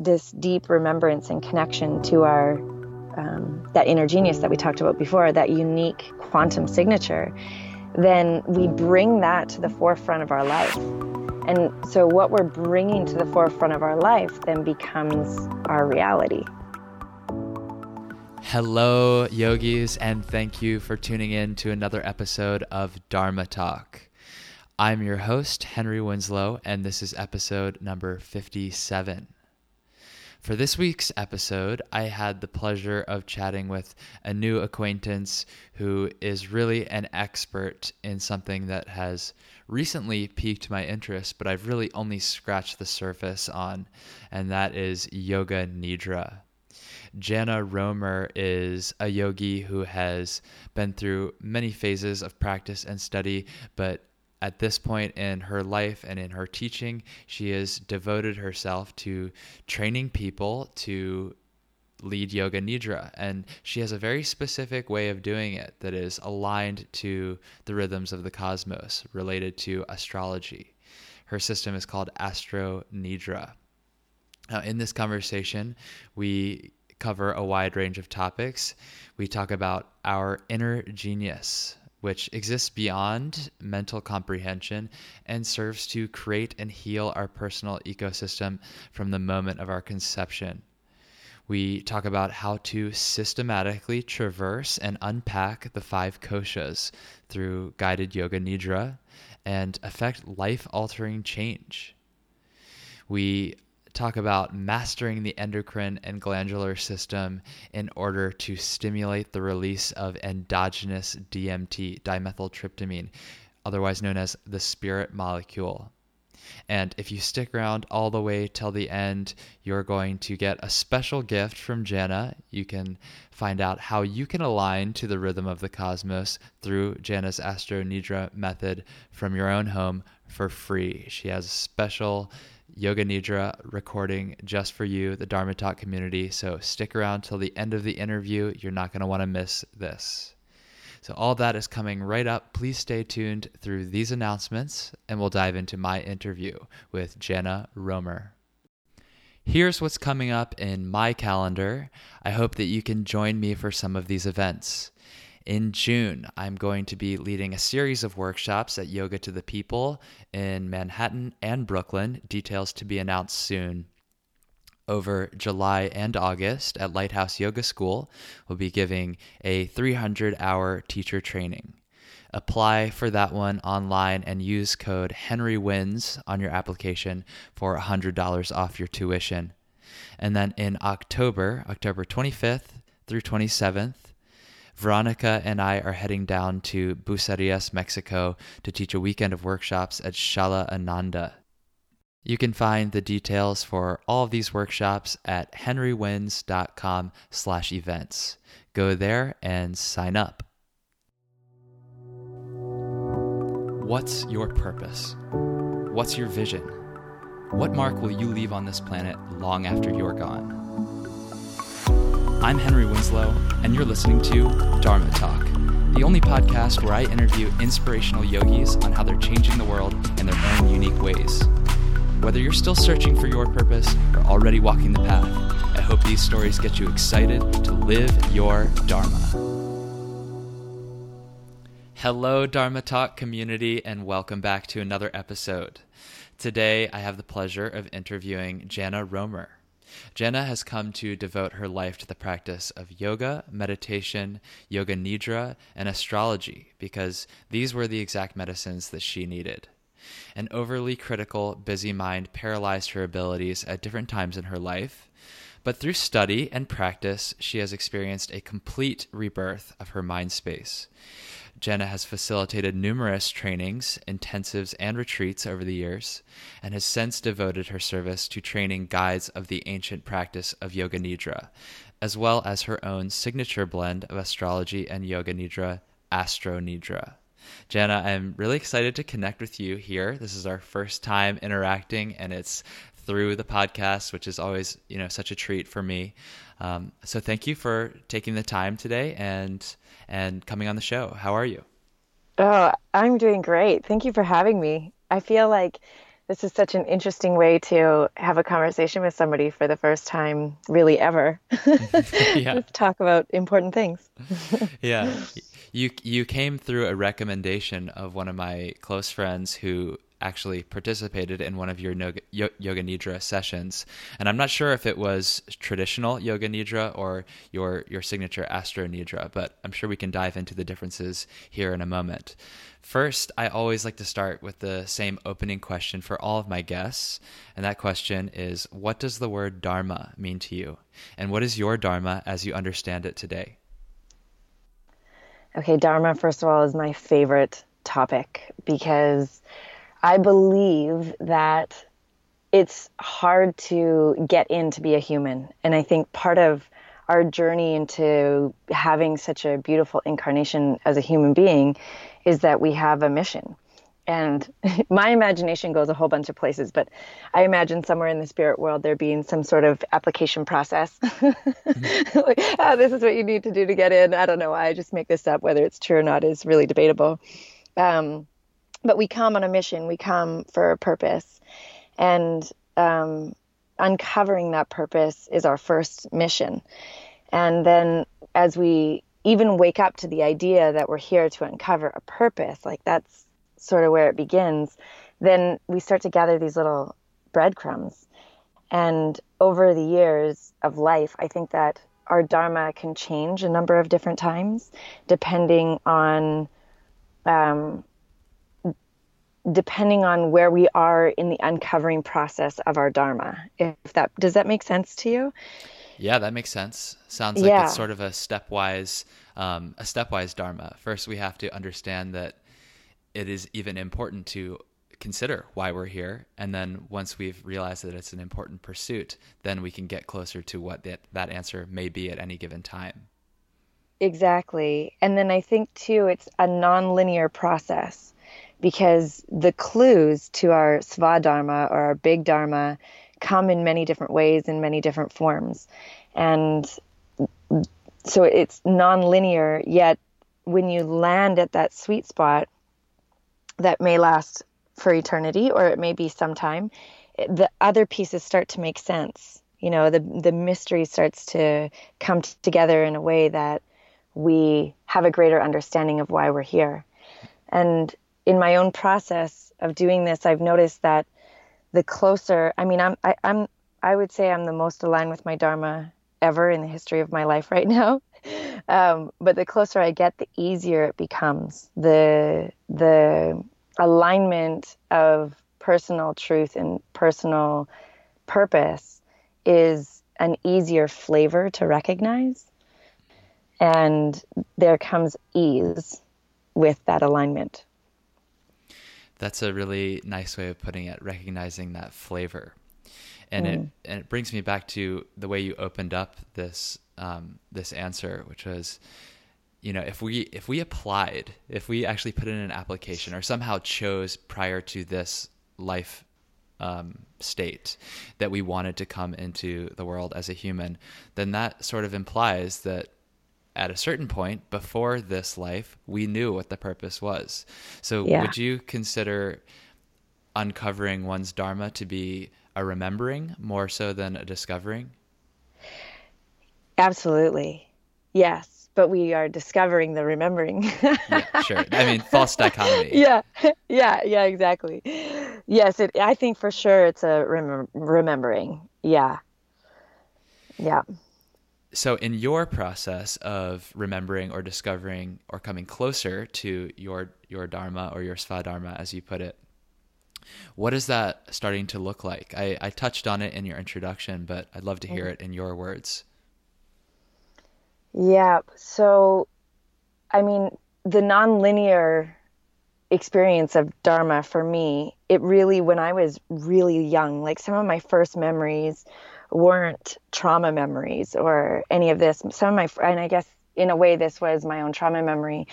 this deep remembrance and connection to our um, that inner genius that we talked about before, that unique quantum signature, then we bring that to the forefront of our life. And so, what we're bringing to the forefront of our life then becomes our reality. Hello, yogis, and thank you for tuning in to another episode of Dharma Talk. I'm your host, Henry Winslow, and this is episode number 57. For this week's episode, I had the pleasure of chatting with a new acquaintance who is really an expert in something that has recently piqued my interest, but I've really only scratched the surface on, and that is Yoga Nidra. Jana Romer is a yogi who has been through many phases of practice and study, but at this point in her life and in her teaching, she has devoted herself to training people to lead yoga nidra. And she has a very specific way of doing it that is aligned to the rhythms of the cosmos related to astrology. Her system is called astro nidra. Now in this conversation we cover a wide range of topics. We talk about our inner genius which exists beyond mental comprehension and serves to create and heal our personal ecosystem from the moment of our conception. We talk about how to systematically traverse and unpack the five koshas through guided yoga nidra and affect life altering change. We talk about mastering the endocrine and glandular system in order to stimulate the release of endogenous DMT, dimethyltryptamine, otherwise known as the spirit molecule. And if you stick around all the way till the end, you're going to get a special gift from Jana. You can find out how you can align to the rhythm of the cosmos through Jana's Astro Nidra method from your own home for free. She has a special Yoga Nidra recording just for you, the Dharma Talk community. So stick around till the end of the interview. You're not going to want to miss this. So, all that is coming right up. Please stay tuned through these announcements, and we'll dive into my interview with Jenna Romer. Here's what's coming up in my calendar. I hope that you can join me for some of these events. In June, I'm going to be leading a series of workshops at Yoga to the People in Manhattan and Brooklyn. Details to be announced soon. Over July and August at Lighthouse Yoga School, we'll be giving a 300 hour teacher training. Apply for that one online and use code HenryWins on your application for $100 off your tuition. And then in October, October 25th through 27th, Veronica and I are heading down to Bucerias, Mexico to teach a weekend of workshops at Shala Ananda. You can find the details for all of these workshops at henrywins.com slash events. Go there and sign up. What's your purpose? What's your vision? What mark will you leave on this planet long after you're gone? I'm Henry Winslow, and you're listening to Dharma Talk, the only podcast where I interview inspirational yogis on how they're changing the world in their own unique ways. Whether you're still searching for your purpose or already walking the path, I hope these stories get you excited to live your Dharma. Hello, Dharma Talk community, and welcome back to another episode. Today, I have the pleasure of interviewing Jana Romer. Jana has come to devote her life to the practice of yoga, meditation, yoga nidra, and astrology because these were the exact medicines that she needed. An overly critical, busy mind paralyzed her abilities at different times in her life, but through study and practice, she has experienced a complete rebirth of her mind space. Jana has facilitated numerous trainings, intensives, and retreats over the years, and has since devoted her service to training guides of the ancient practice of Yoga Nidra, as well as her own signature blend of astrology and Yoga Nidra, Astro Nidra. Jenna, I'm really excited to connect with you here. This is our first time interacting, and it's through the podcast, which is always you know such a treat for me. Um, so thank you for taking the time today and and coming on the show. How are you? Oh, I'm doing great. Thank you for having me. I feel like This is such an interesting way to have a conversation with somebody for the first time, really ever. yeah. Talk about important things. yeah. You you came through a recommendation of one of my close friends who actually participated in one of your yoga nidra sessions. And i'm not sure if it was traditional yoga nidra or your your signature astro nidra but i'm sure we can dive into the differences here in a moment. First i always like to start with the same opening question for all of my guests. And that question is what does the word dharma mean to you? And what is your dharma as you understand it today? Okay dharma first of all is my favorite topic because I believe that it's hard to get in to be a human. And I think part of our journey into having such a beautiful incarnation as a human being is that we have a mission. And my imagination goes a whole bunch of places, but I imagine somewhere in the spirit world there being some sort of application process. like, oh, this is what you need to do to get in. I don't know. I just make this up. Whether it's true or not is really debatable. Um, but we come on a mission. We come for a purpose. And um, uncovering that purpose is our first mission. And then as we even wake up to the idea that we're here to uncover a purpose like that's sort of where it begins then we start to gather these little breadcrumbs. And over the years of life i think that our dharma can change a number of different times depending on um, depending on where we are in the uncovering process of our dharma if that does that make sense to you? Yeah that makes sense. Sounds like yeah. it's sort of a stepwise um, a stepwise dharma. First we have to understand that it is even important to consider why we're here and then once we've realized that it's an important pursuit then we can get closer to what that, that answer may be at any given time. Exactly. And then i think too it's a non-linear process because the clues to our svadharma or our big dharma come in many different ways in many different forms. And so it's non-linear yet when you land at that sweet spot that may last for eternity or it may be sometime the other pieces start to make sense. You know the the mystery starts to come t- together in a way that we have a greater understanding of why we're here. And in my own process of doing this, I've noticed that the closer, I mean, I'm, I, I'm, I would say I'm the most aligned with my Dharma ever in the history of my life right now. Um, but the closer I get, the easier it becomes. The, the alignment of personal truth and personal purpose is an easier flavor to recognize. And there comes ease with that alignment. That's a really nice way of putting it, recognizing that flavor. And mm. it and it brings me back to the way you opened up this um, this answer, which was, you know, if we if we applied, if we actually put in an application or somehow chose prior to this life um, state that we wanted to come into the world as a human, then that sort of implies that at a certain point before this life, we knew what the purpose was. So, yeah. would you consider uncovering one's dharma to be a remembering more so than a discovering? Absolutely. Yes, but we are discovering the remembering. yeah, sure. I mean, false dichotomy. Yeah. Yeah, yeah, exactly. Yes, it I think for sure it's a rem- remembering. Yeah. Yeah so in your process of remembering or discovering or coming closer to your your dharma or your svadharma as you put it what is that starting to look like? I, I touched on it in your introduction but i'd love to hear mm-hmm. it in your words. Yeah so i mean the nonlinear experience of dharma for me it really when i was really young like some of my first memories weren't trauma memories or any of this. Some of my, and I guess in a way, this was my own trauma memory,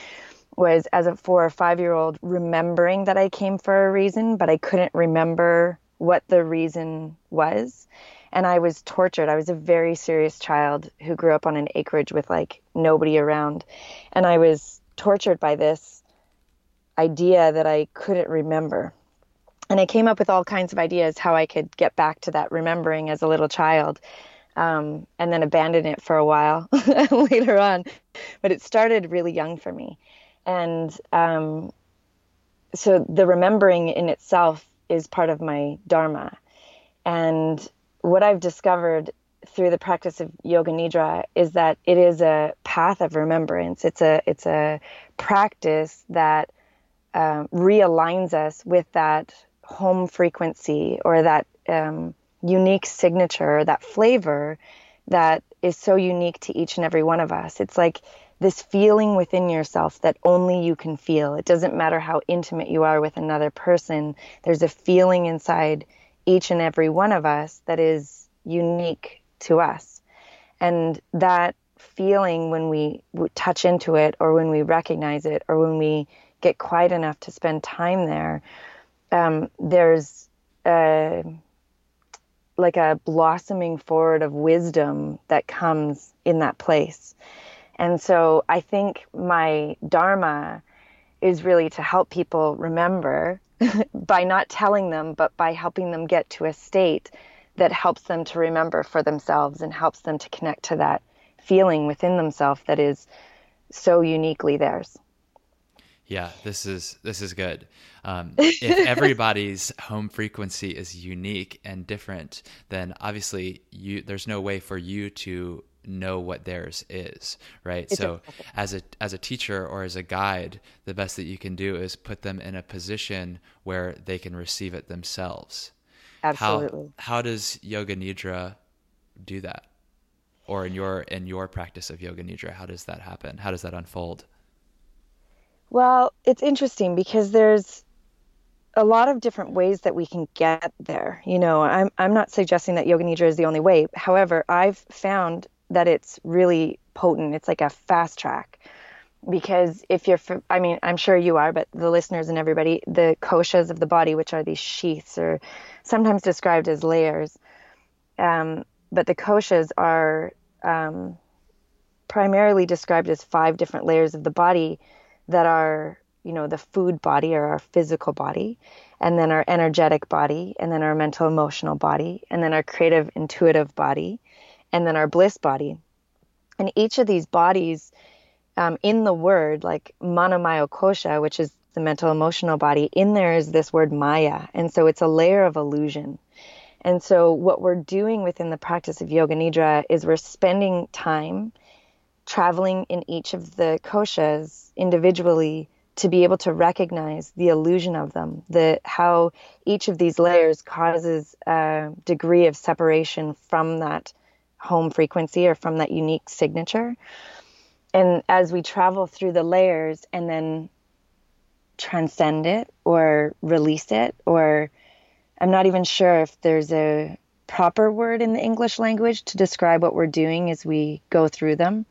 was as a four or five year old remembering that I came for a reason, but I couldn't remember what the reason was. And I was tortured. I was a very serious child who grew up on an acreage with like nobody around. And I was tortured by this idea that I couldn't remember. And I came up with all kinds of ideas how I could get back to that remembering as a little child. Um, and then abandon it for a while later on. But it started really young for me. And um, so the remembering in itself is part of my Dharma. And what I've discovered through the practice of yoga nidra is that it is a path of remembrance. It's a it's a practice that um, realigns us with that home frequency or that um, unique signature, that flavor that is so unique to each and every one of us. It's like this feeling within yourself that only you can feel. It doesn't matter how intimate you are with another person, there's a feeling inside each and every one of us that is unique to us. And that feeling when we touch into it or when we recognize it or when we get quiet enough to spend time there, um, there's a, like a blossoming forward of wisdom that comes in that place. And so I think my Dharma is really to help people remember by not telling them, but by helping them get to a state that helps them to remember for themselves and helps them to connect to that feeling within themselves that is so uniquely theirs. Yeah, this is this is good. Um, if everybody's home frequency is unique and different, then obviously you there's no way for you to know what theirs is, right? It's so a, as a as a teacher or as a guide, the best that you can do is put them in a position where they can receive it themselves. Absolutely. How how does yoga nidra do that? Or in your in your practice of yoga nidra, how does that happen? How does that unfold? Well, it's interesting because there's a lot of different ways that we can get there. You know, I'm I'm not suggesting that yoga nidra is the only way. However, I've found that it's really potent. It's like a fast track. Because if you're, I mean, I'm sure you are, but the listeners and everybody, the koshas of the body, which are these sheaths, or sometimes described as layers. Um, but the koshas are um, primarily described as five different layers of the body that are you know the food body or our physical body and then our energetic body and then our mental emotional body and then our creative intuitive body and then our bliss body. And each of these bodies um, in the word like manomaya kosha which is the mental emotional body in there is this word maya and so it's a layer of illusion. And so what we're doing within the practice of yoga nidra is we're spending time traveling in each of the koshas individually to be able to recognize the illusion of them, the how each of these layers causes a degree of separation from that home frequency or from that unique signature. And as we travel through the layers and then transcend it or release it, or I'm not even sure if there's a proper word in the English language to describe what we're doing as we go through them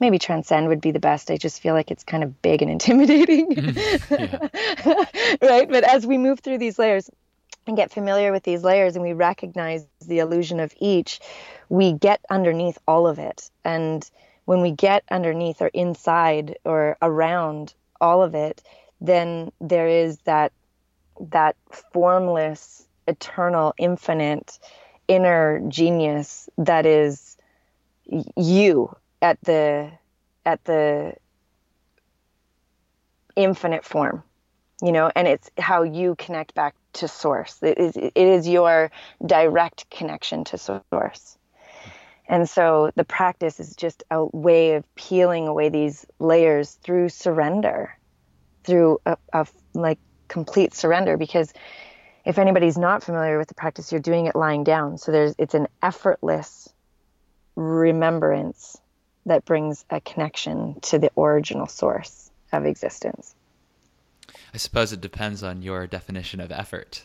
maybe transcend would be the best. I just feel like it's kind of big and intimidating. right? But as we move through these layers and get familiar with these layers and we recognize the illusion of each, we get underneath all of it. And when we get underneath or inside or around all of it, then there is that that formless, eternal, infinite inner genius that is you at the at the infinite form you know and it's how you connect back to source. It is, it is your direct connection to source. And so the practice is just a way of peeling away these layers through surrender through a, a like complete surrender because if anybody's not familiar with the practice you're doing it lying down. So there's it's an effortless remembrance that brings a connection to the original source of existence. I suppose it depends on your definition of effort.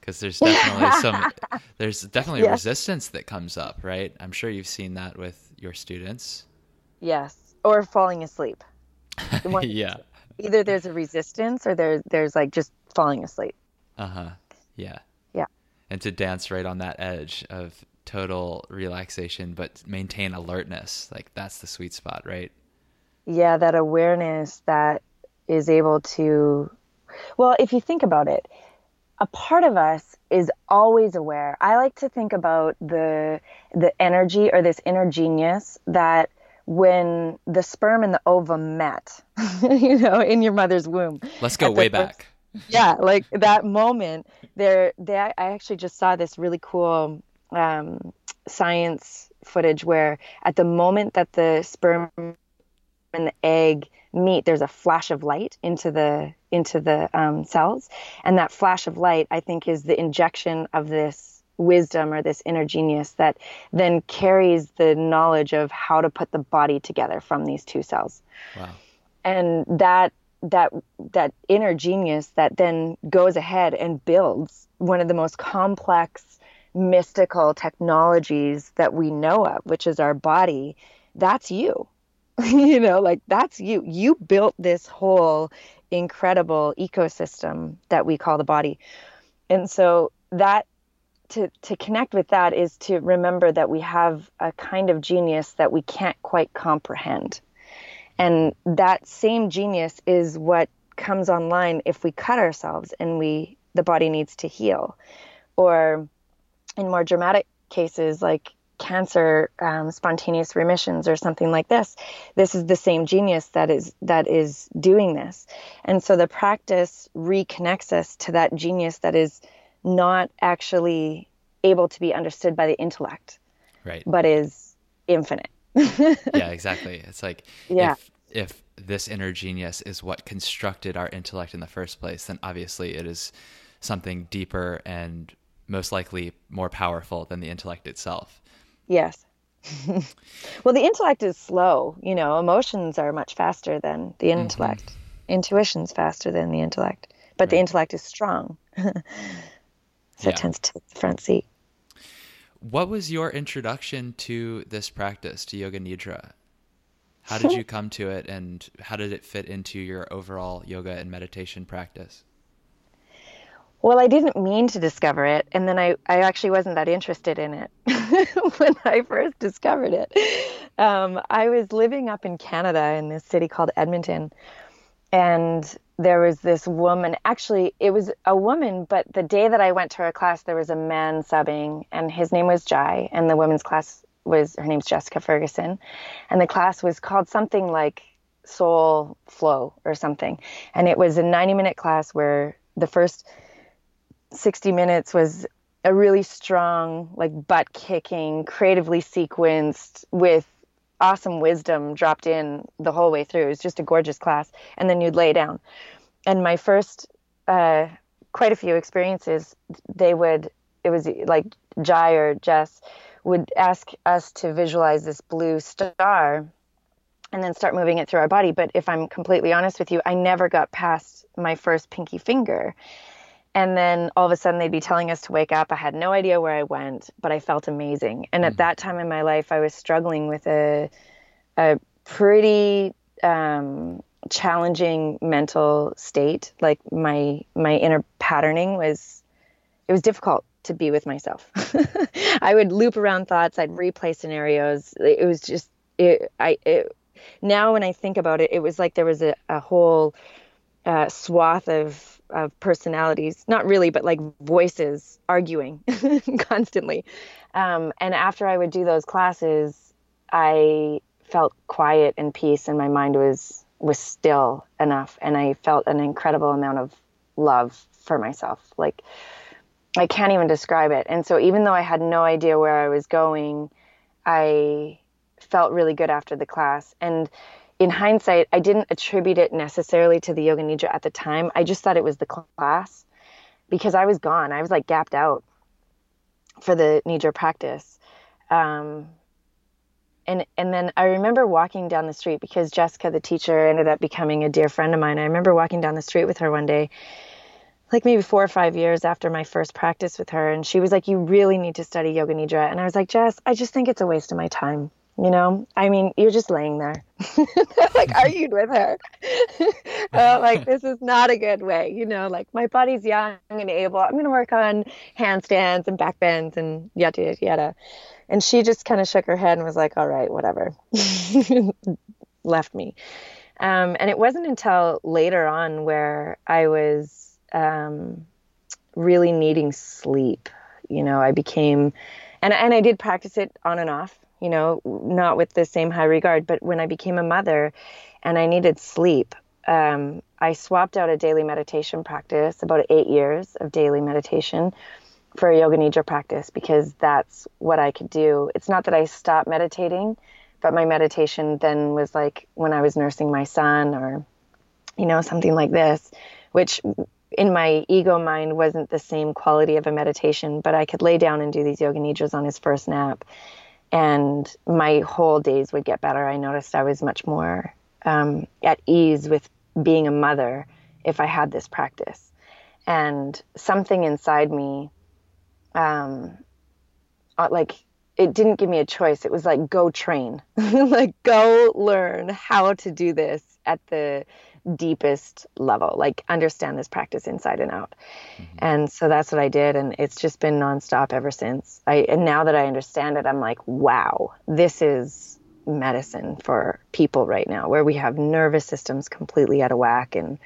Because there's definitely some, there's definitely yes. resistance that comes up, right? I'm sure you've seen that with your students. Yes, or falling asleep. yeah. Either there's a resistance or there, there's like just falling asleep. Uh huh. Yeah. Yeah. And to dance right on that edge of total relaxation but maintain alertness like that's the sweet spot right yeah that awareness that is able to well if you think about it a part of us is always aware. I like to think about the the energy or this inner genius that when the sperm and the ovum met, you know, in your mother's womb. Let's go way back. Yeah, like that moment. There, they, I actually just saw this really cool um, science footage where at the moment that the sperm and the egg meet, there's a flash of light into the into the um, cells, and that flash of light, I think, is the injection of this wisdom or this inner genius that then carries the knowledge of how to put the body together from these two cells. Wow. And that that that inner genius that then goes ahead and builds one of the most complex mystical technologies that we know of, which is our body, that's you. you know, like that's you. You built this whole incredible ecosystem that we call the body. And so that to to connect with that is to remember that we have a kind of genius that we can't quite comprehend. And that same genius is what comes online if we cut ourselves and we the body needs to heal. Or in more dramatic cases like cancer um, spontaneous remissions or something like this this is the same genius that is that is doing this. And so the practice reconnects us to that genius that is not actually able to be understood by the intellect right. but is infinite. Yeah exactly. It's like yeah. if, if this inner genius is what constructed our intellect in the first place then obviously it is something deeper and most likely more powerful than the intellect itself. Yes. well, the intellect is slow. You know, emotions are much faster than the mm-hmm. intellect. Mm-hmm. Intuition's faster than the intellect, but right. the intellect is strong. so yeah. it tends to take the front seat. What was your introduction to this practice, to Yoga Nidra? How did you come to it, and how did it fit into your overall yoga and meditation practice? Well, I didn't mean to discover it, and then I, I actually wasn't that interested in it when I first discovered it. Um, I was living up in Canada in this city called Edmonton, and there was this woman. Actually, it was a woman, but the day that I went to her class, there was a man subbing, and his name was Jai, and the women's class was her name's Jessica Ferguson, and the class was called something like Soul Flow or something, and it was a 90 minute class where the first 60 minutes was a really strong, like butt kicking, creatively sequenced with awesome wisdom dropped in the whole way through. It was just a gorgeous class. And then you'd lay down. And my first, uh, quite a few experiences, they would, it was like Jai or Jess would ask us to visualize this blue star and then start moving it through our body. But if I'm completely honest with you, I never got past my first pinky finger. And then all of a sudden they'd be telling us to wake up. I had no idea where I went, but I felt amazing. And at mm-hmm. that time in my life, I was struggling with a, a pretty um, challenging mental state. Like my my inner patterning was, it was difficult to be with myself. I would loop around thoughts. I'd replay scenarios. It was just it. I it, now when I think about it, it was like there was a, a whole uh, swath of of personalities, not really, but like voices arguing constantly. Um, and after I would do those classes, I felt quiet and peace, and my mind was was still enough, and I felt an incredible amount of love for myself. Like I can't even describe it. And so even though I had no idea where I was going, I felt really good after the class. And in hindsight, I didn't attribute it necessarily to the yoga nidra at the time. I just thought it was the class because I was gone. I was like gapped out for the nidra practice. Um, and and then I remember walking down the street because Jessica, the teacher, ended up becoming a dear friend of mine. I remember walking down the street with her one day, like maybe four or five years after my first practice with her, and she was like, "You really need to study yoga nidra." And I was like, "Jess, I just think it's a waste of my time." You know, I mean, you're just laying there. like argued with her. uh, like this is not a good way. You know, like my body's young and able. I'm going to work on handstands and back bends and yada yada yada. And she just kind of shook her head and was like, "All right, whatever." Left me. Um, and it wasn't until later on where I was um, really needing sleep. You know, I became, and and I did practice it on and off. You know, not with the same high regard, but when I became a mother, and I needed sleep, um, I swapped out a daily meditation practice, about eight years of daily meditation, for a yoga nidra practice because that's what I could do. It's not that I stopped meditating, but my meditation then was like when I was nursing my son or, you know, something like this, which in my ego mind wasn't the same quality of a meditation, but I could lay down and do these yoga nidras on his first nap. And my whole days would get better. I noticed I was much more um, at ease with being a mother if I had this practice. And something inside me, um, uh, like, it didn't give me a choice. It was like, go train, like, go learn how to do this at the deepest level, like understand this practice inside and out. Mm-hmm. And so that's what I did. And it's just been nonstop ever since. I, and now that I understand it, I'm like, wow, this is medicine for people right now, where we have nervous systems completely out of whack and,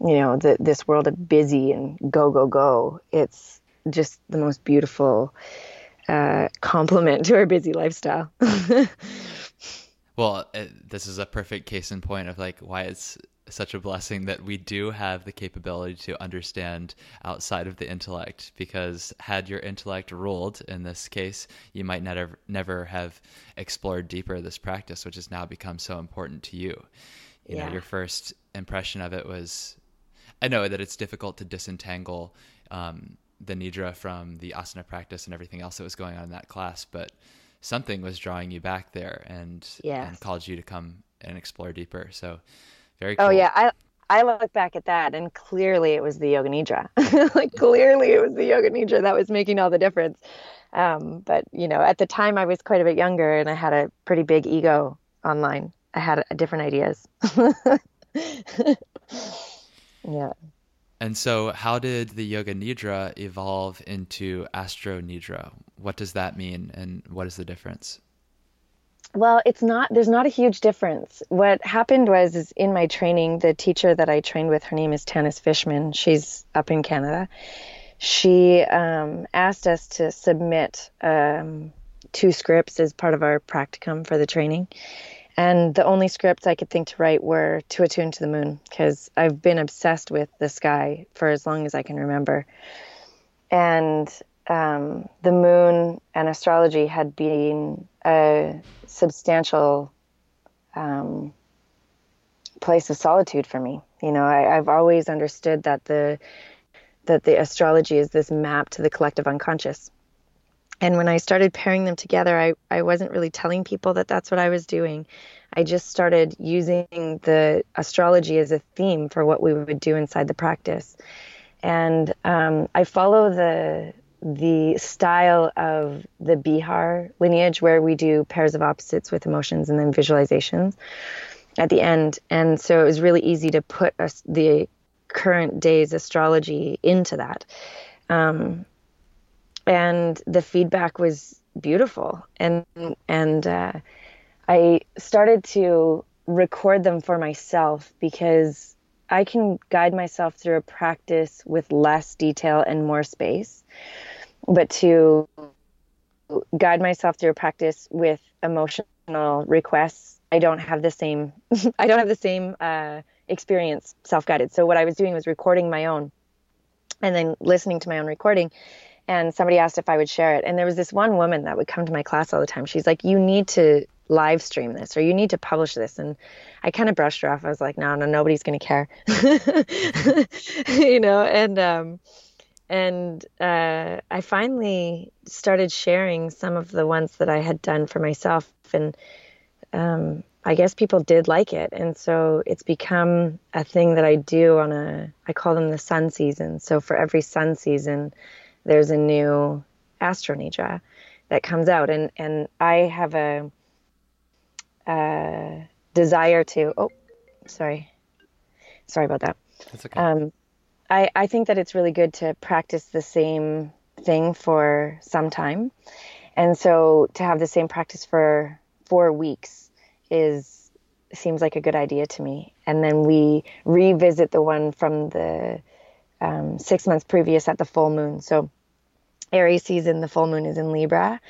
you know, the, this world of busy and go, go, go. It's just the most beautiful uh, compliment to our busy lifestyle. well, uh, this is a perfect case in point of like why it's such a blessing that we do have the capability to understand outside of the intellect because had your intellect ruled in this case you might never never have explored deeper this practice which has now become so important to you you yeah. know your first impression of it was i know that it's difficult to disentangle um, the nidra from the asana practice and everything else that was going on in that class but something was drawing you back there and yes. and called you to come and explore deeper so very oh, cool. Oh yeah, I I look back at that and clearly it was the yoga nidra. like clearly it was the yoga nidra that was making all the difference. Um, but you know, at the time I was quite a bit younger and I had a pretty big ego online. I had different ideas. yeah. And so, how did the Yoga Nidra evolve into Astro Nidra? What does that mean, and what is the difference? Well, it's not, there's not a huge difference. What happened was, is in my training, the teacher that I trained with, her name is Tanis Fishman. She's up in Canada. She um, asked us to submit um, two scripts as part of our practicum for the training. And the only scripts I could think to write were To Attune to the Moon, because I've been obsessed with the sky for as long as I can remember. And um, the moon and astrology had been a substantial um, place of solitude for me. You know, I, have always understood that the that the astrology is this map to the collective unconscious. And when I started pairing them together, I, I wasn't really telling people that that's what I was doing. I just started using the astrology as a theme for what we would do inside the practice. And um, I follow the the style of the Bihar lineage, where we do pairs of opposites with emotions and then visualizations at the end. And so it was really easy to put us, the current day's astrology into that. Um, and the feedback was beautiful. And, and uh, I started to record them for myself because I can guide myself through a practice with less detail and more space but to guide myself through a practice with emotional requests i don't have the same i don't have the same uh, experience self-guided. So what i was doing was recording my own and then listening to my own recording and somebody asked if i would share it. And there was this one woman that would come to my class all the time. She's like you need to live stream this or you need to publish this. And i kind of brushed her off. I was like no no nobody's going to care. You know? And um and uh, I finally started sharing some of the ones that I had done for myself, and um, I guess people did like it, and so it's become a thing that I do on a. I call them the sun season. So for every sun season, there's a new Astro Nidra that comes out, and and I have a, a desire to. Oh, sorry, sorry about that. That's okay. Um, I, I think that it's really good to practice the same thing for some time. And so to have the same practice for four weeks is seems like a good idea to me. And then we revisit the one from the um, six months previous at the full moon. So Aries season, the full moon is in Libra.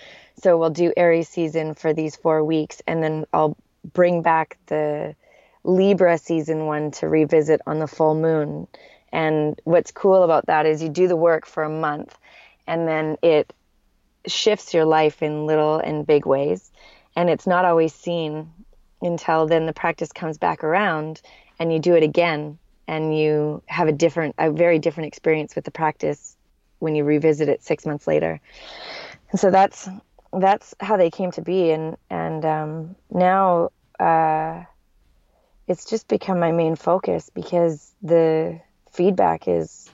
So we'll do Aries season for these four weeks, and then I'll bring back the Libra season one to revisit on the full moon. And what's cool about that is you do the work for a month, and then it shifts your life in little and big ways. And it's not always seen until then the practice comes back around and you do it again and you have a different, a very different experience with the practice when you revisit it six months later. And so that's that's how they came to be, and and um, now uh, it's just become my main focus because the feedback is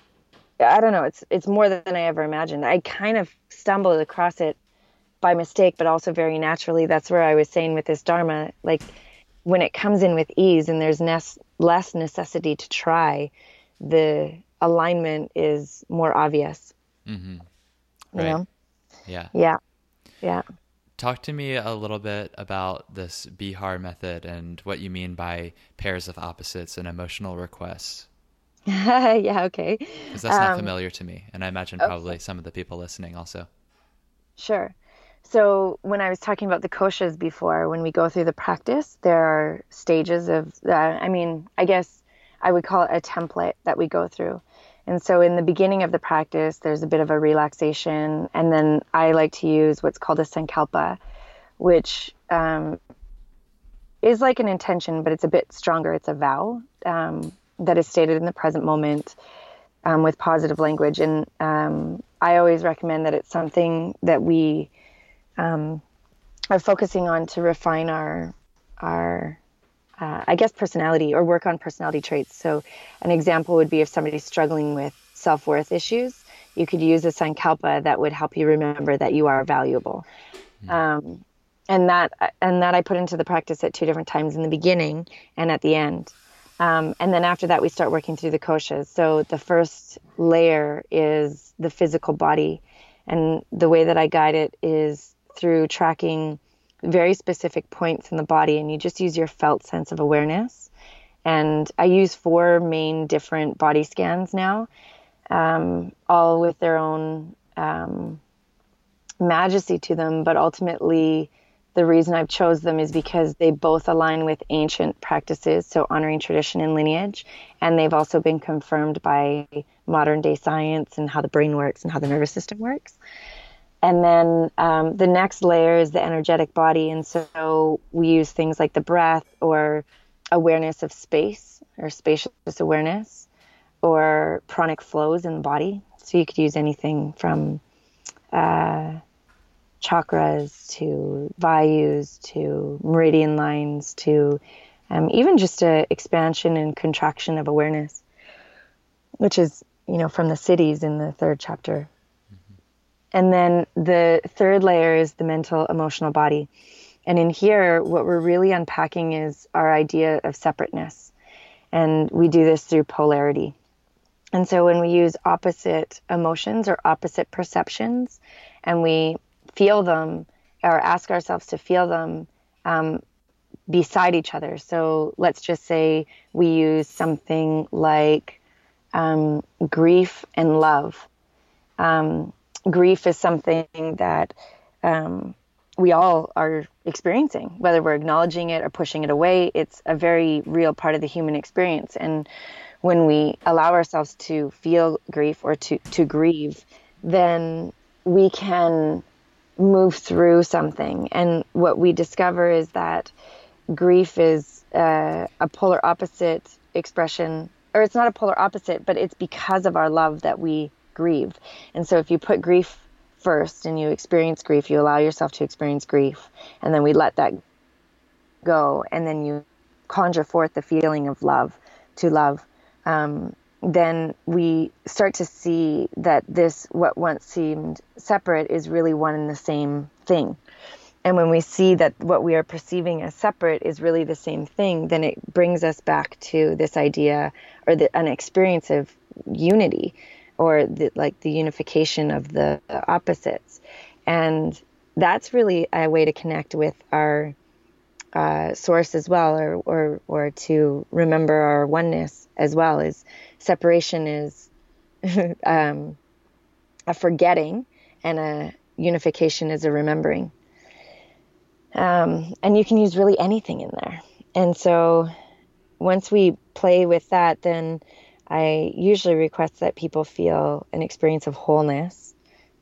I don't know it's it's more than I ever imagined. I kind of stumbled across it by mistake, but also very naturally. That's where I was saying with this dharma, like when it comes in with ease and there's nes- less necessity to try, the alignment is more obvious. Mm-hmm. Right. You know? Yeah. Yeah. Yeah. Talk to me a little bit about this Bihar method and what you mean by pairs of opposites and emotional requests. yeah, okay. Because that's not um, familiar to me, and I imagine probably okay. some of the people listening also. Sure. So when I was talking about the koshas before, when we go through the practice, there are stages of. Uh, I mean, I guess I would call it a template that we go through. And so in the beginning of the practice, there's a bit of a relaxation. And then I like to use what's called a sankalpa, which um, is like an intention, but it's a bit stronger. It's a vow um, that is stated in the present moment um, with positive language. And um, I always recommend that it's something that we um, are focusing on to refine our our uh, I guess, personality or work on personality traits. So, an example would be if somebody's struggling with self worth issues, you could use a sankalpa that would help you remember that you are valuable. Mm. Um, and that and that I put into the practice at two different times in the beginning and at the end. Um, and then after that, we start working through the koshas. So the first layer is the physical body, and the way that I guide it is through tracking very specific points in the body, and you just use your felt sense of awareness. And I use four main different body scans now, um, all with their own um, majesty to them. But ultimately, the reason I've chose them is because they both align with ancient practices, so honoring tradition and lineage, and they've also been confirmed by modern day science and how the brain works and how the nervous system works. And then um, the next layer is the energetic body. And so we use things like the breath or awareness of space or spacious awareness or pranic flows in the body. So you could use anything from uh, chakras to vayus to meridian lines to um, even just a expansion and contraction of awareness, which is, you know, from the siddhis in the third chapter. And then the third layer is the mental emotional body. And in here, what we're really unpacking is our idea of separateness. And we do this through polarity. And so when we use opposite emotions or opposite perceptions and we feel them or ask ourselves to feel them um, beside each other. So let's just say we use something like um, grief and love. Um, grief is something that um, we all are experiencing, whether we're acknowledging it or pushing it away. It's a very real part of the human experience. And when we allow ourselves to feel grief or to, to grieve, then we can move through something. And what we discover is that grief is uh, a polar opposite expression, or it's not a polar opposite, but it's because of our love that we grieve. And so if you put grief first and you experience grief, you allow yourself to experience grief, and then we let that go, and then you conjure forth the feeling of love to love. Um, then we start to see that this, what once seemed separate, is really one and the same thing. And when we see that what we are perceiving as separate is really the same thing, then it brings us back to this idea or the, an experience of unity or the, like the unification of the opposites. And that's really a way to connect with our uh, source as well, or, or, or to remember our oneness as well. Is separation is um, a forgetting, and a unification is a remembering. Um, and you can use really anything in there. And so once we play with that, then I usually request that people feel an experience of wholeness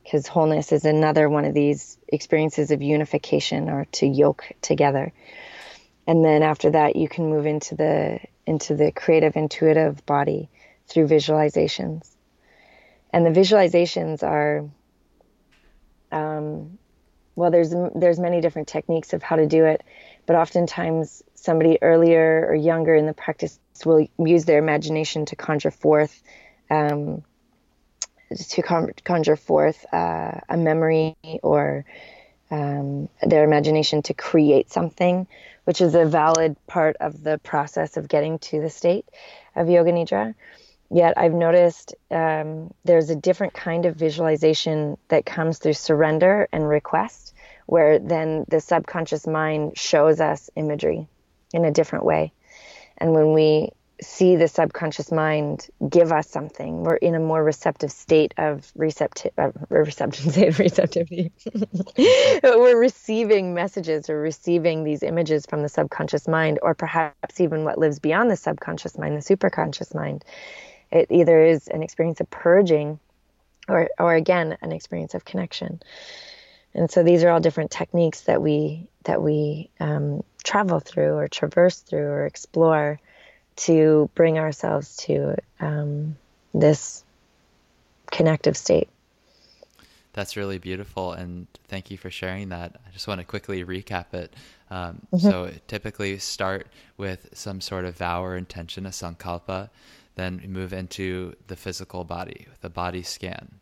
because wholeness is another one of these experiences of unification or to yoke together. And then after that, you can move into the into the creative intuitive body through visualizations. And the visualizations are um, well, there's there's many different techniques of how to do it, but oftentimes somebody earlier or younger in the practice will use their imagination to conjure forth um, to conjure forth uh, a memory or um, their imagination to create something, which is a valid part of the process of getting to the state of yoga nidra. Yet I've noticed um, there's a different kind of visualization that comes through surrender and request, where then the subconscious mind shows us imagery in a different way. And when we see the subconscious mind give us something, we're in a more receptive state of receptive, uh, receptive receptivity. we're receiving messages or receiving these images from the subconscious mind, or perhaps even what lives beyond the subconscious mind, the superconscious mind. It either is an experience of purging or, or again, an experience of connection. And so these are all different techniques that we that we um, travel through or traverse through or explore to bring ourselves to um, this connective state. That's really beautiful, and thank you for sharing that. I just want to quickly recap it. Um, mm-hmm. So, typically start with some sort of vow or intention, a sankalpa, then move into the physical body with a body scan.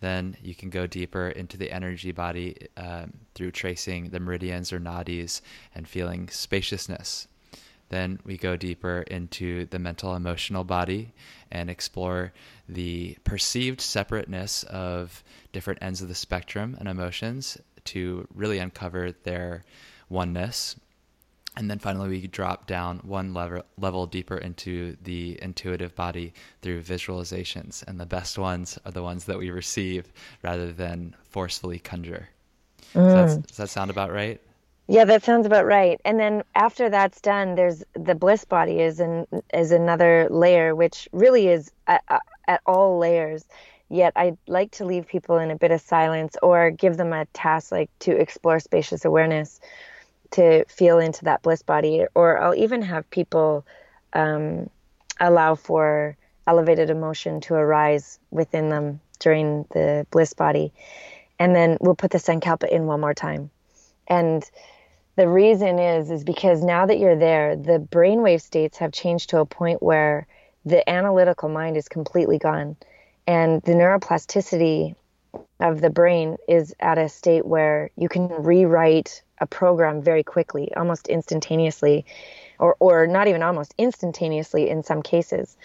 Then you can go deeper into the energy body um, through tracing the meridians or nadis and feeling spaciousness. Then we go deeper into the mental emotional body and explore the perceived separateness of different ends of the spectrum and emotions to really uncover their oneness and then finally, we drop down one level, level deeper into the intuitive body through visualizations. And the best ones are the ones that we receive rather than forcefully conjure. Mm. does that sound about right? Yeah, that sounds about right. And then after that's done, there's the bliss body is an, is another layer, which really is at, at all layers. Yet I like to leave people in a bit of silence or give them a task like to explore spacious awareness to feel into that bliss body, or I'll even have people um, allow for elevated emotion to arise within them during the bliss body. And then we'll put the Sankalpa in one more time. And the reason is is because now that you're there, the brainwave states have changed to a point where the analytical mind is completely gone. And the neuroplasticity of the brain is at a state where you can rewrite a program very quickly, almost instantaneously, or, or not even almost instantaneously in some cases.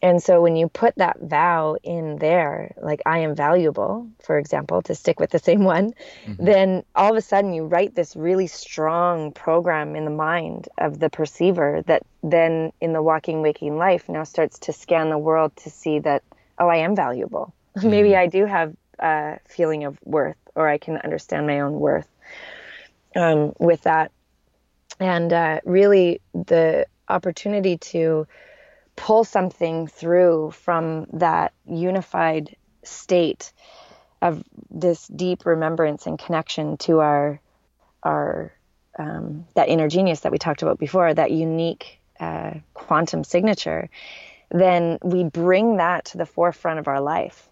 And so when you put that vow in there, like I am valuable, for example, to stick with the same one, mm-hmm. then all of a sudden you write this really strong program in the mind of the perceiver that then in the walking, waking life now starts to scan the world to see that, oh, I am valuable. Mm-hmm. Maybe I do have a feeling of worth or I can understand my own worth um, with that. And uh, really, the opportunity to pull something through from that unified state of this deep remembrance and connection to our our um, that inner genius that we talked about before, that unique uh, quantum signature, then we bring that to the forefront of our life.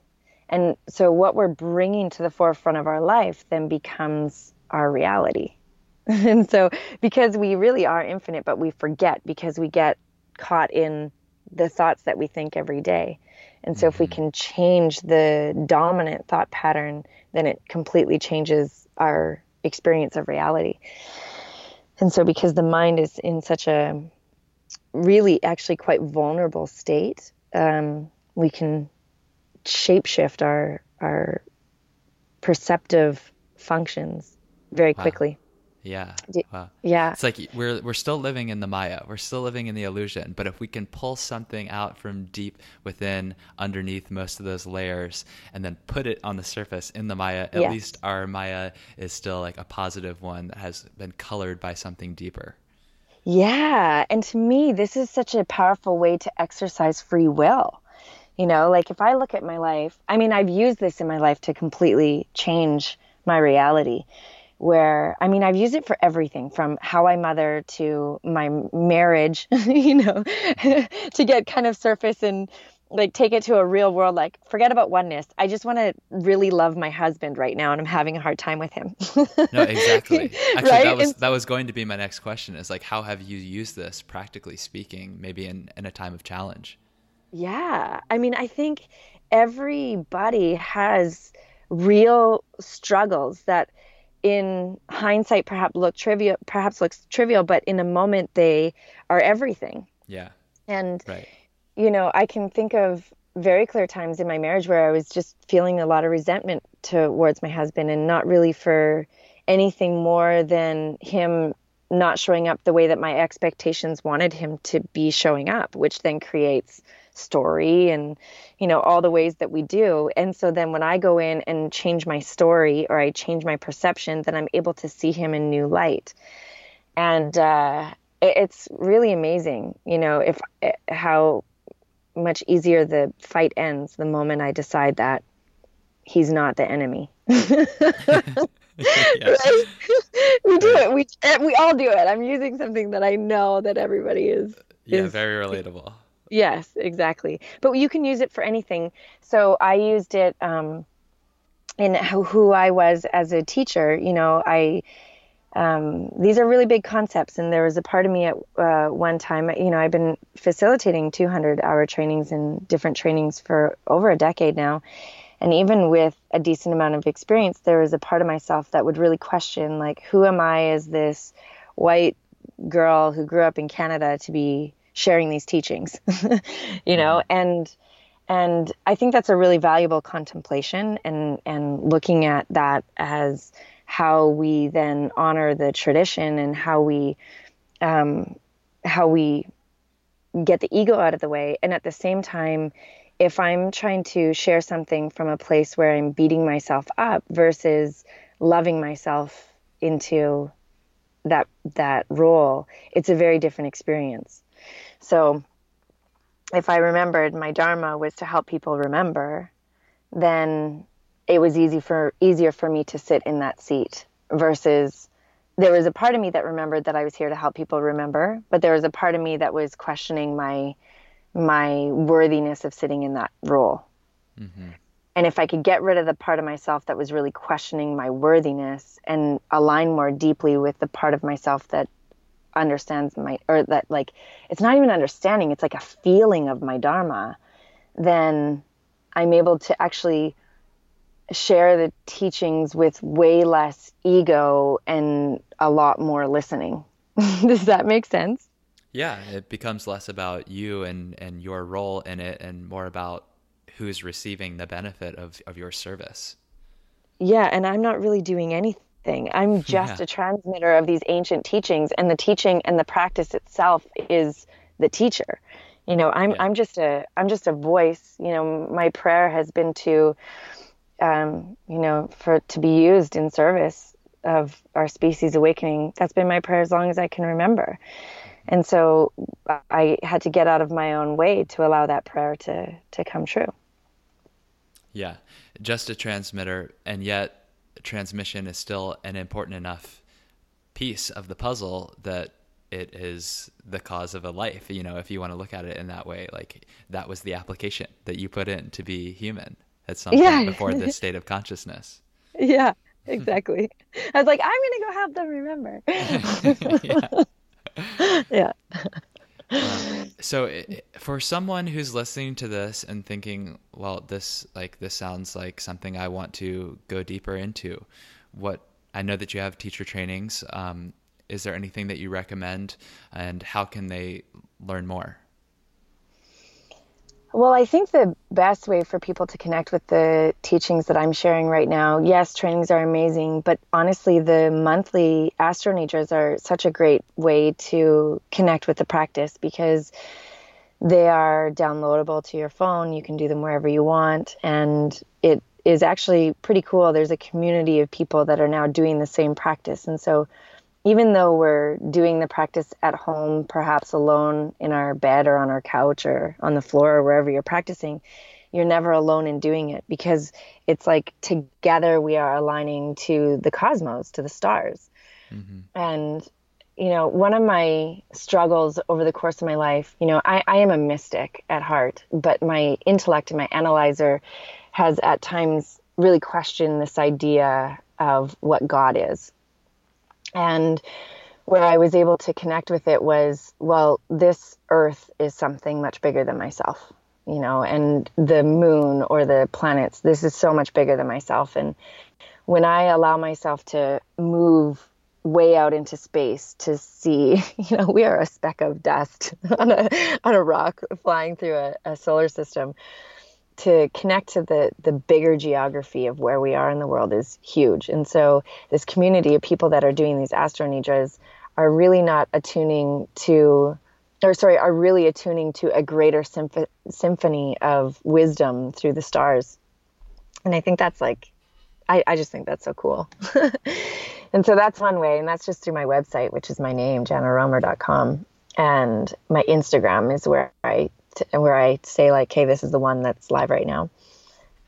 And so, what we're bringing to the forefront of our life then becomes our reality. and so, because we really are infinite, but we forget because we get caught in the thoughts that we think every day. And so, if we mm-hmm. can change the dominant thought pattern, then it completely changes our experience of reality. And so, because the mind is in such a really actually quite vulnerable state, um, we can shapeshift our our perceptive functions very wow. quickly. Yeah. Wow. Yeah. It's like we're we're still living in the Maya. We're still living in the illusion. But if we can pull something out from deep within, underneath most of those layers, and then put it on the surface in the Maya, at least our Maya is still like a positive one that has been colored by something deeper. Yeah. And to me, this is such a powerful way to exercise free will. You know, like if I look at my life, I mean, I've used this in my life to completely change my reality where I mean I've used it for everything from how I mother to my marriage, you know, to get kind of surface and like take it to a real world like forget about oneness. I just want to really love my husband right now and I'm having a hard time with him. no, exactly. Actually right? that was that was going to be my next question is like how have you used this practically speaking maybe in in a time of challenge? Yeah. I mean, I think everybody has real struggles that in hindsight perhaps look trivial perhaps looks trivial but in a moment they are everything yeah and right. you know i can think of very clear times in my marriage where i was just feeling a lot of resentment towards my husband and not really for anything more than him not showing up the way that my expectations wanted him to be showing up which then creates story and you know all the ways that we do. And so then when i go in and change my story or i change my perception then i'm able to see him in new light. And uh, it's really amazing you know if eh, how much easier the fight ends the moment i decide that he's not the enemy. We do it. We eh, we all do it. I'm using something that i know that everybody is yeah is, very relatable Yes, exactly. But you can use it for anything. So I used it um, in who I was as a teacher. You know, I um, these are really big concepts, and there was a part of me at uh, one time. You know, I've been facilitating 200-hour trainings and different trainings for over a decade now. And even with a decent amount of experience, there was a part of myself that would really question, like, who am I as this white girl who grew up in Canada to be sharing these teachings, you know, mm-hmm. and and I think that's a really valuable contemplation and and looking at that as how we then honor the tradition and how we um, how we get the ego out of the way and at the same time if i'm trying to share something from a place where i'm beating myself up versus loving myself into that that role it's a very different experience so if I remembered my dharma was to help people remember, then it was easy for easier for me to sit in that seat versus there was a part of me that remembered that I was here to help people remember, but there was a part of me that was questioning my my worthiness of sitting in that role. Mm-hmm. And if I could get rid of the part of myself that was really questioning my worthiness and align more deeply with the part of myself that understands my or that like it's not even understanding it's like a feeling of my dharma then i'm able to actually share the teachings with way less ego and a lot more listening. Does that make sense? Yeah it becomes less about you and and your role in it and more about who's receiving the benefit of of your service. Yeah and i'm not really doing anything anything. I'm just yeah. a transmitter of these ancient teachings, and the teaching and the practice itself is the teacher. You know, I'm yeah. I'm just a I'm just a voice. You know, my prayer has been to, um, you know, for to be used in service of our species awakening. That's been my prayer as long as I can remember. And so I had to get out of my own way to allow that prayer to to come true. Yeah, just a transmitter, and yet transmission is still an important enough piece of the puzzle that it is the cause of a life. You know, if you want to look at it in that way, like that was the application that you put in to be human at some yeah. point before this state of consciousness. Yeah, exactly. I was like, I'm going to go help them remember. yeah. yeah. So for someone who's listening to this and thinking well this like this sounds like something i want to go deeper into what i know that you have teacher trainings um, is there anything that you recommend and how can they learn more Well, I think the best way for people to connect with the teachings that I'm sharing right now, yes, trainings are amazing, but honestly, the monthly Astro Nidras are such a great way to connect with the practice because they are downloadable to your phone. You can do them wherever you want, and it is actually pretty cool. There's a community of people that are now doing the same practice, and so even though we're doing the practice at home, perhaps alone in our bed or on our couch or on the floor or wherever you're practicing, you're never alone in doing it because it's like together we are aligning to the cosmos, to the stars. Mm-hmm. And, you know, one of my struggles over the course of my life, you know, I, I am a mystic at heart, but my intellect and my analyzer has at times really questioned this idea of what God is and where I was able to connect with it was, well, this earth is something much bigger than myself, you know, and the moon or the planets, this is so much bigger than myself. And when I allow myself to move way out into space to see, you know, we are a speck of dust on a, on a rock flying through a, a solar system to connect to the the bigger geography of where we are in the world is huge. And so this community of people that are doing these astro nidras are really not attuning to or sorry, are really attuning to a greater symph- symphony of wisdom through the stars. And I think that's like I, I just think that's so cool. and so that's one way, and that's just through my website, which is my name, janaroemer.com. And my Instagram is where I to, where I say like, "Hey, this is the one that's live right now,"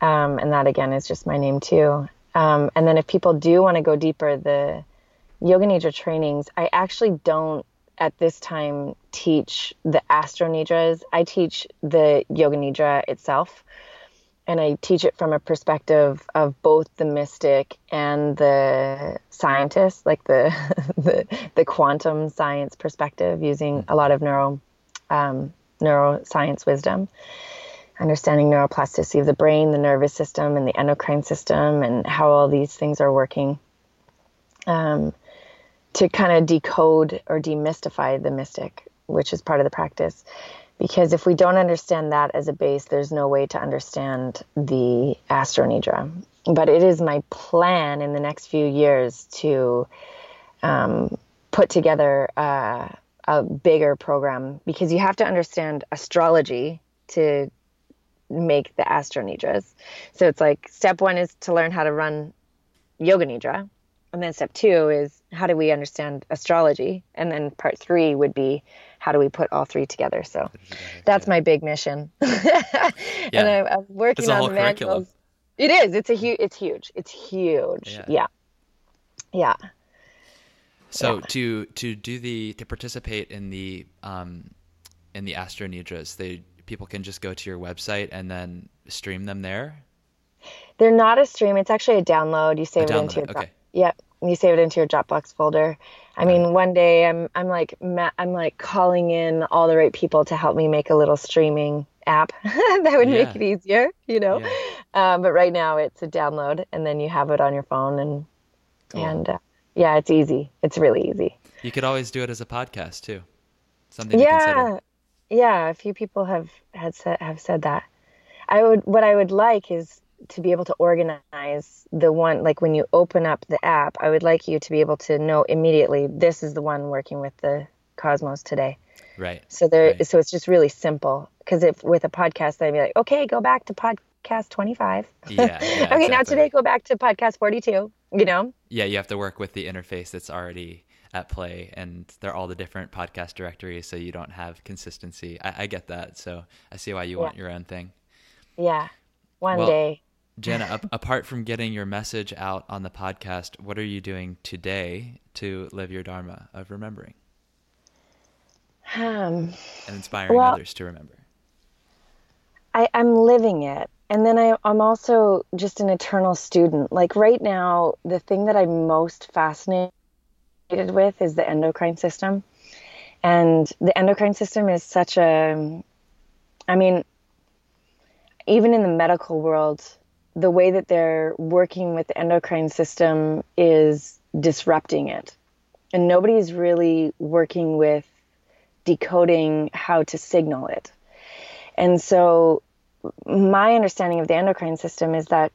um, and that again is just my name too. Um, and then if people do want to go deeper, the yoga nidra trainings, I actually don't at this time teach the astro nidras. I teach the yoga nidra itself, and I teach it from a perspective of both the mystic and the scientist, like the the, the quantum science perspective, using a lot of neuro um, neuroscience wisdom, understanding neuroplasticity of the brain, the nervous system, and the endocrine system, and how all these things are working. Um, to kind of decode or demystify the mystic, which is part of the practice. Because if we don't understand that as a base, there's no way to understand the Astro Nidra. But it is my plan in the next few years to um, put together uh, a bigger program because you have to understand astrology to make the astro nidras. So it's like step one is to learn how to run yoga nidra. And then step two is how do we understand astrology? And then part three would be how do we put all three together? So that's my big mission. yeah. And I'm, I'm working it's on the curriculum. It is. It's a huge. It's huge. It's huge. Yeah. Yeah. yeah. So yeah. to to do the to participate in the um, in the Astro Nidras, they people can just go to your website and then stream them there. They're not a stream. It's actually a download. You save a it into your okay. Yep. You save it into your Dropbox folder. I mean, one day I'm I'm like I'm like calling in all the right people to help me make a little streaming app that would yeah. make it easier, you know. Yeah. Um, but right now it's a download, and then you have it on your phone, and cool. and uh, yeah, it's easy. It's really easy. You could always do it as a podcast too. Something yeah, yeah. A few people have had said have said that. I would what I would like is to be able to organize the one like when you open up the app. I would like you to be able to know immediately this is the one working with the Cosmos today. Right. So there. Right. So it's just really simple because if with a podcast, I'd be like, okay, go back to podcast twenty five. Yeah. yeah okay, exactly. now today go back to podcast forty two you know yeah you have to work with the interface that's already at play and they're all the different podcast directories so you don't have consistency i, I get that so i see why you yeah. want your own thing yeah one well, day jana apart from getting your message out on the podcast what are you doing today to live your dharma of remembering um, and inspiring well, others to remember I, i'm living it and then I, I'm also just an eternal student. Like right now, the thing that I'm most fascinated with is the endocrine system. And the endocrine system is such a, I mean, even in the medical world, the way that they're working with the endocrine system is disrupting it. And nobody's really working with decoding how to signal it. And so, my understanding of the endocrine system is that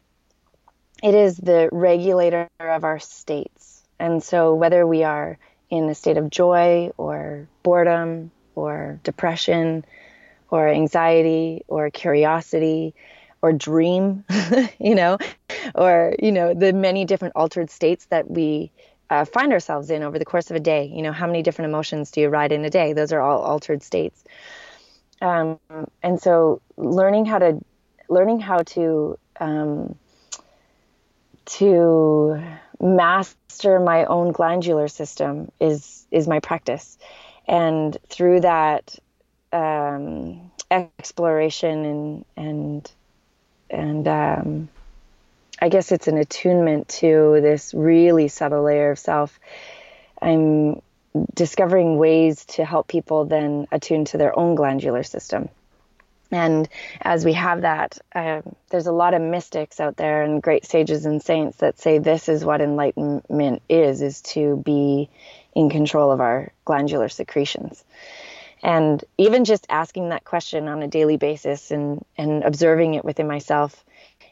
it is the regulator of our states. And so, whether we are in a state of joy or boredom or depression or anxiety or curiosity or dream, you know, or, you know, the many different altered states that we uh, find ourselves in over the course of a day. You know, how many different emotions do you ride in a day? Those are all altered states. Um, and so learning how to, learning how to, um, to master my own glandular system is is my practice and through that um, exploration and and and um, I guess it's an attunement to this really subtle layer of self. I'm discovering ways to help people then attune to their own glandular system. And as we have that, um, there's a lot of mystics out there and great sages and saints that say this is what enlightenment is, is to be in control of our glandular secretions. And even just asking that question on a daily basis and, and observing it within myself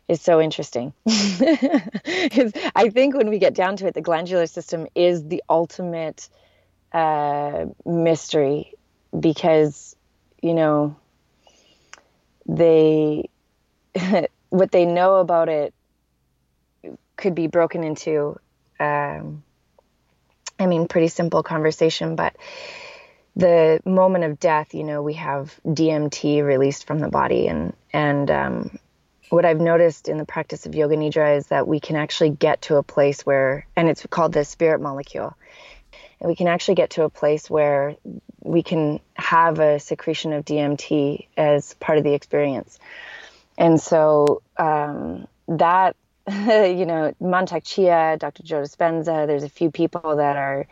is so interesting. I think when we get down to it, the glandular system is the ultimate uh, mystery because, you know, they, what they know about it could be broken into, um, I mean, pretty simple conversation, but the moment of death, you know, we have DMT released from the body, and and um, what I've noticed in the practice of yoga nidra is that we can actually get to a place where, and it's called the spirit molecule, and we can actually get to a place where we can have a secretion of DMT as part of the experience, and so um, that you know, Mantak Chia, Dr. Joe Dispenza, there's a few people that are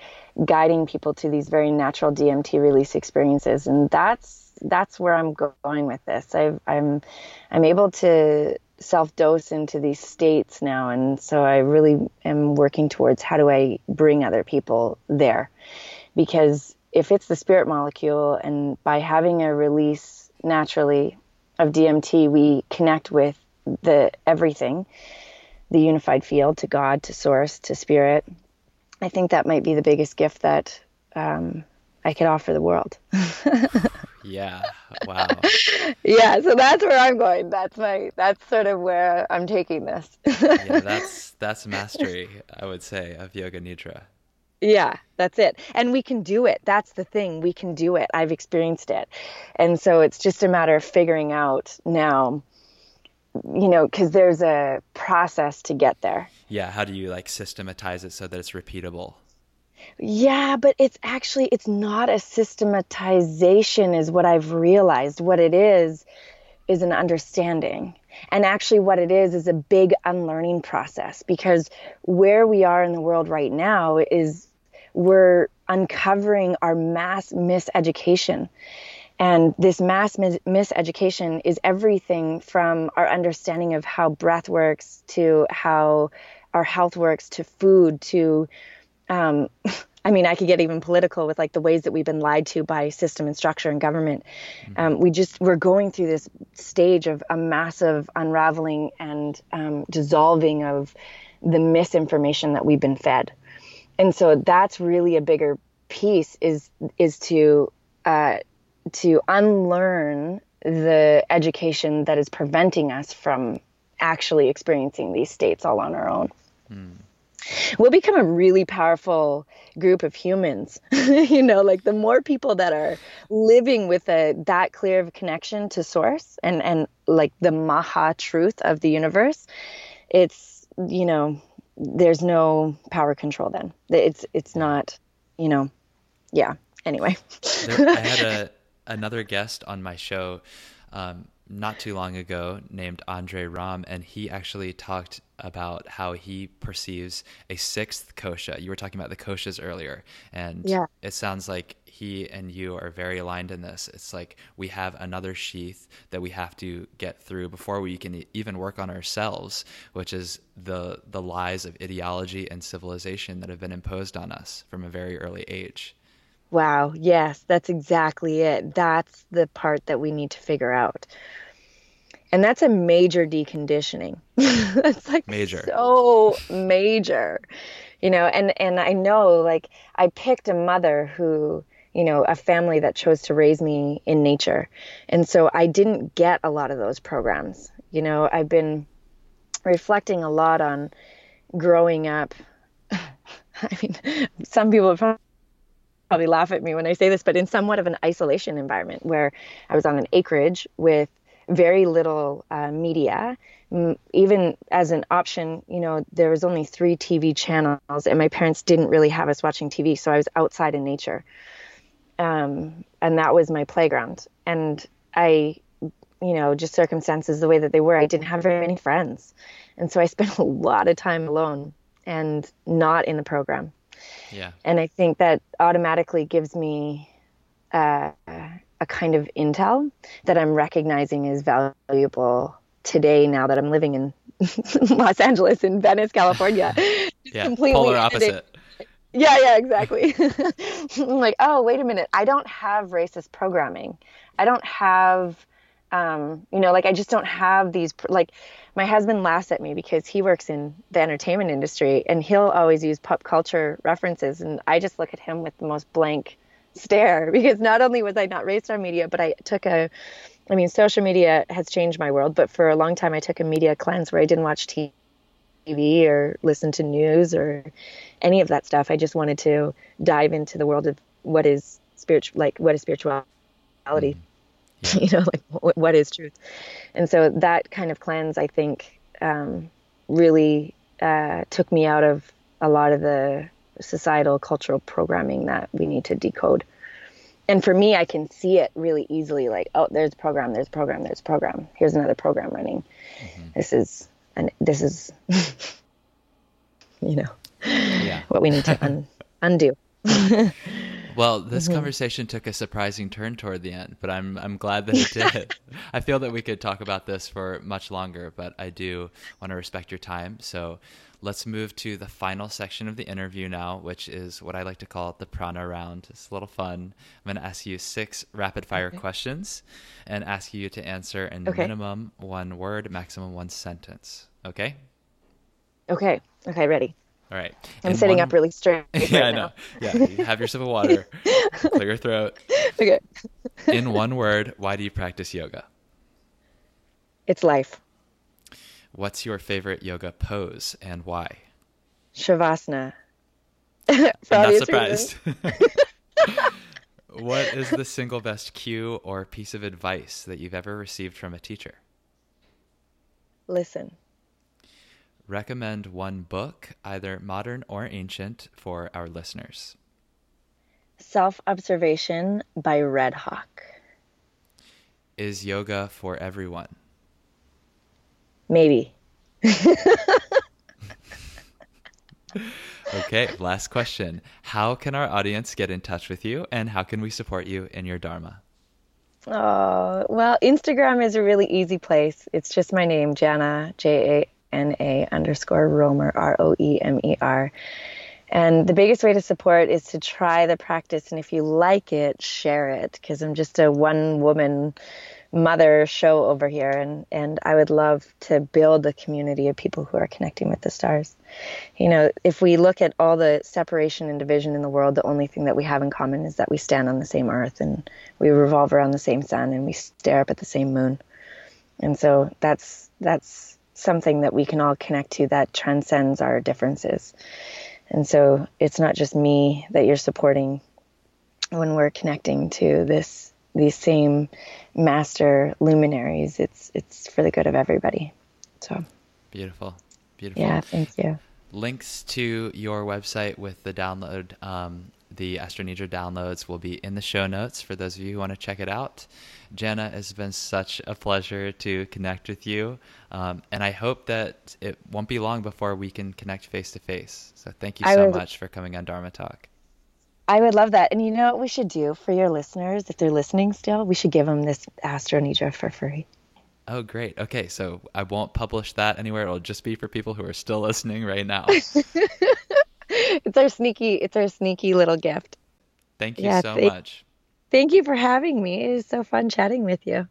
guiding people to these very natural DMT release experiences. And that's, that's where I'm going with this. i I'm, I'm able to self dose into these states now. And so I really am working towards how do I bring other people there? Because if it's the spirit molecule and by having a release naturally of DMT, we connect with the everything the unified field to God, to Source, to Spirit. I think that might be the biggest gift that um, I could offer the world. yeah. Wow. yeah. So that's where I'm going. That's my. That's sort of where I'm taking this. yeah. That's that's mastery. I would say of yoga nidra. Yeah, that's it. And we can do it. That's the thing. We can do it. I've experienced it. And so it's just a matter of figuring out now you know, because there's a process to get there. Yeah. How do you like systematize it so that it's repeatable? Yeah, but it's actually it's not a systematization is what I've realized. What it is is an understanding. And actually what it is is a big unlearning process because where we are in the world right now is we're uncovering our mass miseducation and this mass mis- miseducation is everything from our understanding of how breath works to how our health works to food to, um, I mean, I could get even political with like the ways that we've been lied to by system and structure and government. Mm-hmm. Um, we just, we're going through this stage of a massive unraveling and um, dissolving of the misinformation that we've been fed. And so that's really a bigger piece is, is to, uh, to unlearn the education that is preventing us from actually experiencing these states all on our own. Mm. We'll become a really powerful group of humans. you know, like the more people that are living with a that clear of a connection to source and and like the maha truth of the universe, it's you know, there's no power control then. It's it's not, you know, yeah. Anyway. there, I had a another guest on my show um, not too long ago named Andre Ram, and he actually talked about how he perceives a sixth kosha. You were talking about the koshas earlier, and yeah. it sounds like he and you are very aligned in this. It's like we have another sheath that we have to get through before we can even work on ourselves, which is the the lies of ideology and civilization that have been imposed on us from a very early age. Wow. Yes, that's exactly it. That's the part that we need to figure out. And that's a major deconditioning. that's like major. So major. You know, and and I know like I picked a mother who, you know, a family that chose to raise me in nature. And so I didn't get a lot of those programs. You know, I've been reflecting a lot on growing up I mean, some people probably laugh at me when I say this, but in somewhat of an isolation environment where I was on an acreage with very little uh, media. Even as an option, you know, there was only three TV channels, and my parents didn't really have us watching TV, so I was outside in nature, um, and that was my playground. And I, you know, just circumstances the way that they were, I didn't have very many friends, and so I spent a lot of time alone and not in the program. Yeah. And I think that automatically gives me uh, a kind of intel that I'm recognizing is valuable today now that I'm living in Los Angeles in Venice, California. yeah, completely polar opposite. Yeah, yeah, exactly. I'm like, oh, wait a minute. I don't have racist programming. I don't have, um, you know, like I just don't have these like my husband laughs at me because he works in the entertainment industry and he'll always use pop culture references and I just look at him with the most blank stare because not only was I not raised on media, but I took a I mean, social media has changed my world, but for a long time I took a media cleanse where I didn't watch TV or listen to news or any of that stuff. I just wanted to dive into the world of what is spiritual, like what is spirituality. Mm-hmm yeah. you know like what, what is truth and so that kind of cleanse i think um, really uh, took me out of a lot of the societal cultural programming that we need to decode and for me i can see it really easily like oh there's program there's program there's program here's another program running mm-hmm. this is and this is you know yeah. what we need to un- undo Well, this mm-hmm. conversation took a surprising turn toward the end, but I'm I'm glad that it did. I feel that we could talk about this for much longer, but I do want to respect your time. So let's move to the final section of the interview now, which is what I like to call the prana round. It's a little fun. I'm going to ask you six rapid fire okay. questions and ask you to answer in okay. minimum one word, maximum one sentence. Okay? Okay. Okay, ready. All right. I'm In sitting one... up really straight. Right yeah, I know. Yeah, you have your sip of water. clear your throat. Okay. In one word, why do you practice yoga? It's life. What's your favorite yoga pose and why? Shavasana. I'm not surprised. what is the single best cue or piece of advice that you've ever received from a teacher? Listen recommend one book, either modern or ancient, for our listeners. Self Observation by Red Hawk. Is yoga for everyone? Maybe. okay, last question. How can our audience get in touch with you and how can we support you in your Dharma? Oh, well, Instagram is a really easy place. It's just my name, Jana, J A N-A underscore Roemer, R-O-E-M-E-R. And the biggest way to support is to try the practice. And if you like it, share it because I'm just a one woman mother show over here. And, and I would love to build a community of people who are connecting with the stars. You know, if we look at all the separation and division in the world, the only thing that we have in common is that we stand on the same earth and we revolve around the same sun and we stare up at the same moon. And so that's, that's, something that we can all connect to that transcends our differences. And so it's not just me that you're supporting when we're connecting to this these same master luminaries. It's it's for the good of everybody. So beautiful, beautiful. Yeah, thank you. Links to your website with the download, um, the Astro Nidra downloads will be in the show notes for those of you who want to check it out. Jana, it's been such a pleasure to connect with you. Um, and I hope that it won't be long before we can connect face to face. So thank you so would, much for coming on Dharma Talk. I would love that. And you know what we should do for your listeners, if they're listening still, we should give them this Astro Nidra for free. Oh, great. Okay, so I won't publish that anywhere. It'll just be for people who are still listening right now. it's our sneaky, it's our sneaky little gift. Thank you yeah, so th- much. Thank you for having me. It was so fun chatting with you.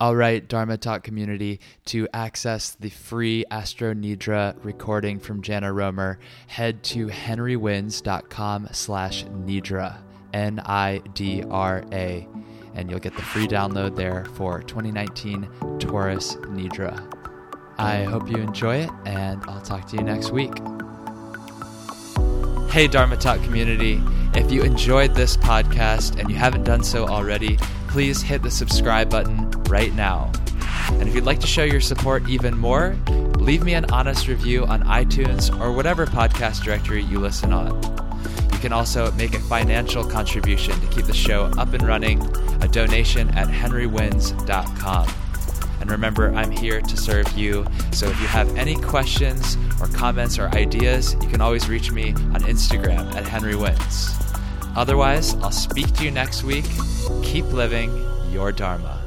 All right, Dharma Talk community, to access the free Astro Nidra recording from Jana Roemer, head to henrywins.com slash Nidra, N-I-D-R-A, and you'll get the free download there for 2019 Taurus Nidra. I hope you enjoy it, and I'll talk to you next week. Hey, Dharma Talk community. If you enjoyed this podcast and you haven't done so already, please hit the subscribe button right now. And if you'd like to show your support even more, leave me an honest review on iTunes or whatever podcast directory you listen on. You can also make a financial contribution to keep the show up and running, a donation at henrywins.com. And remember, I'm here to serve you. So if you have any questions or comments or ideas, you can always reach me on Instagram at Henry Wins. Otherwise, I'll speak to you next week. Keep living your Dharma.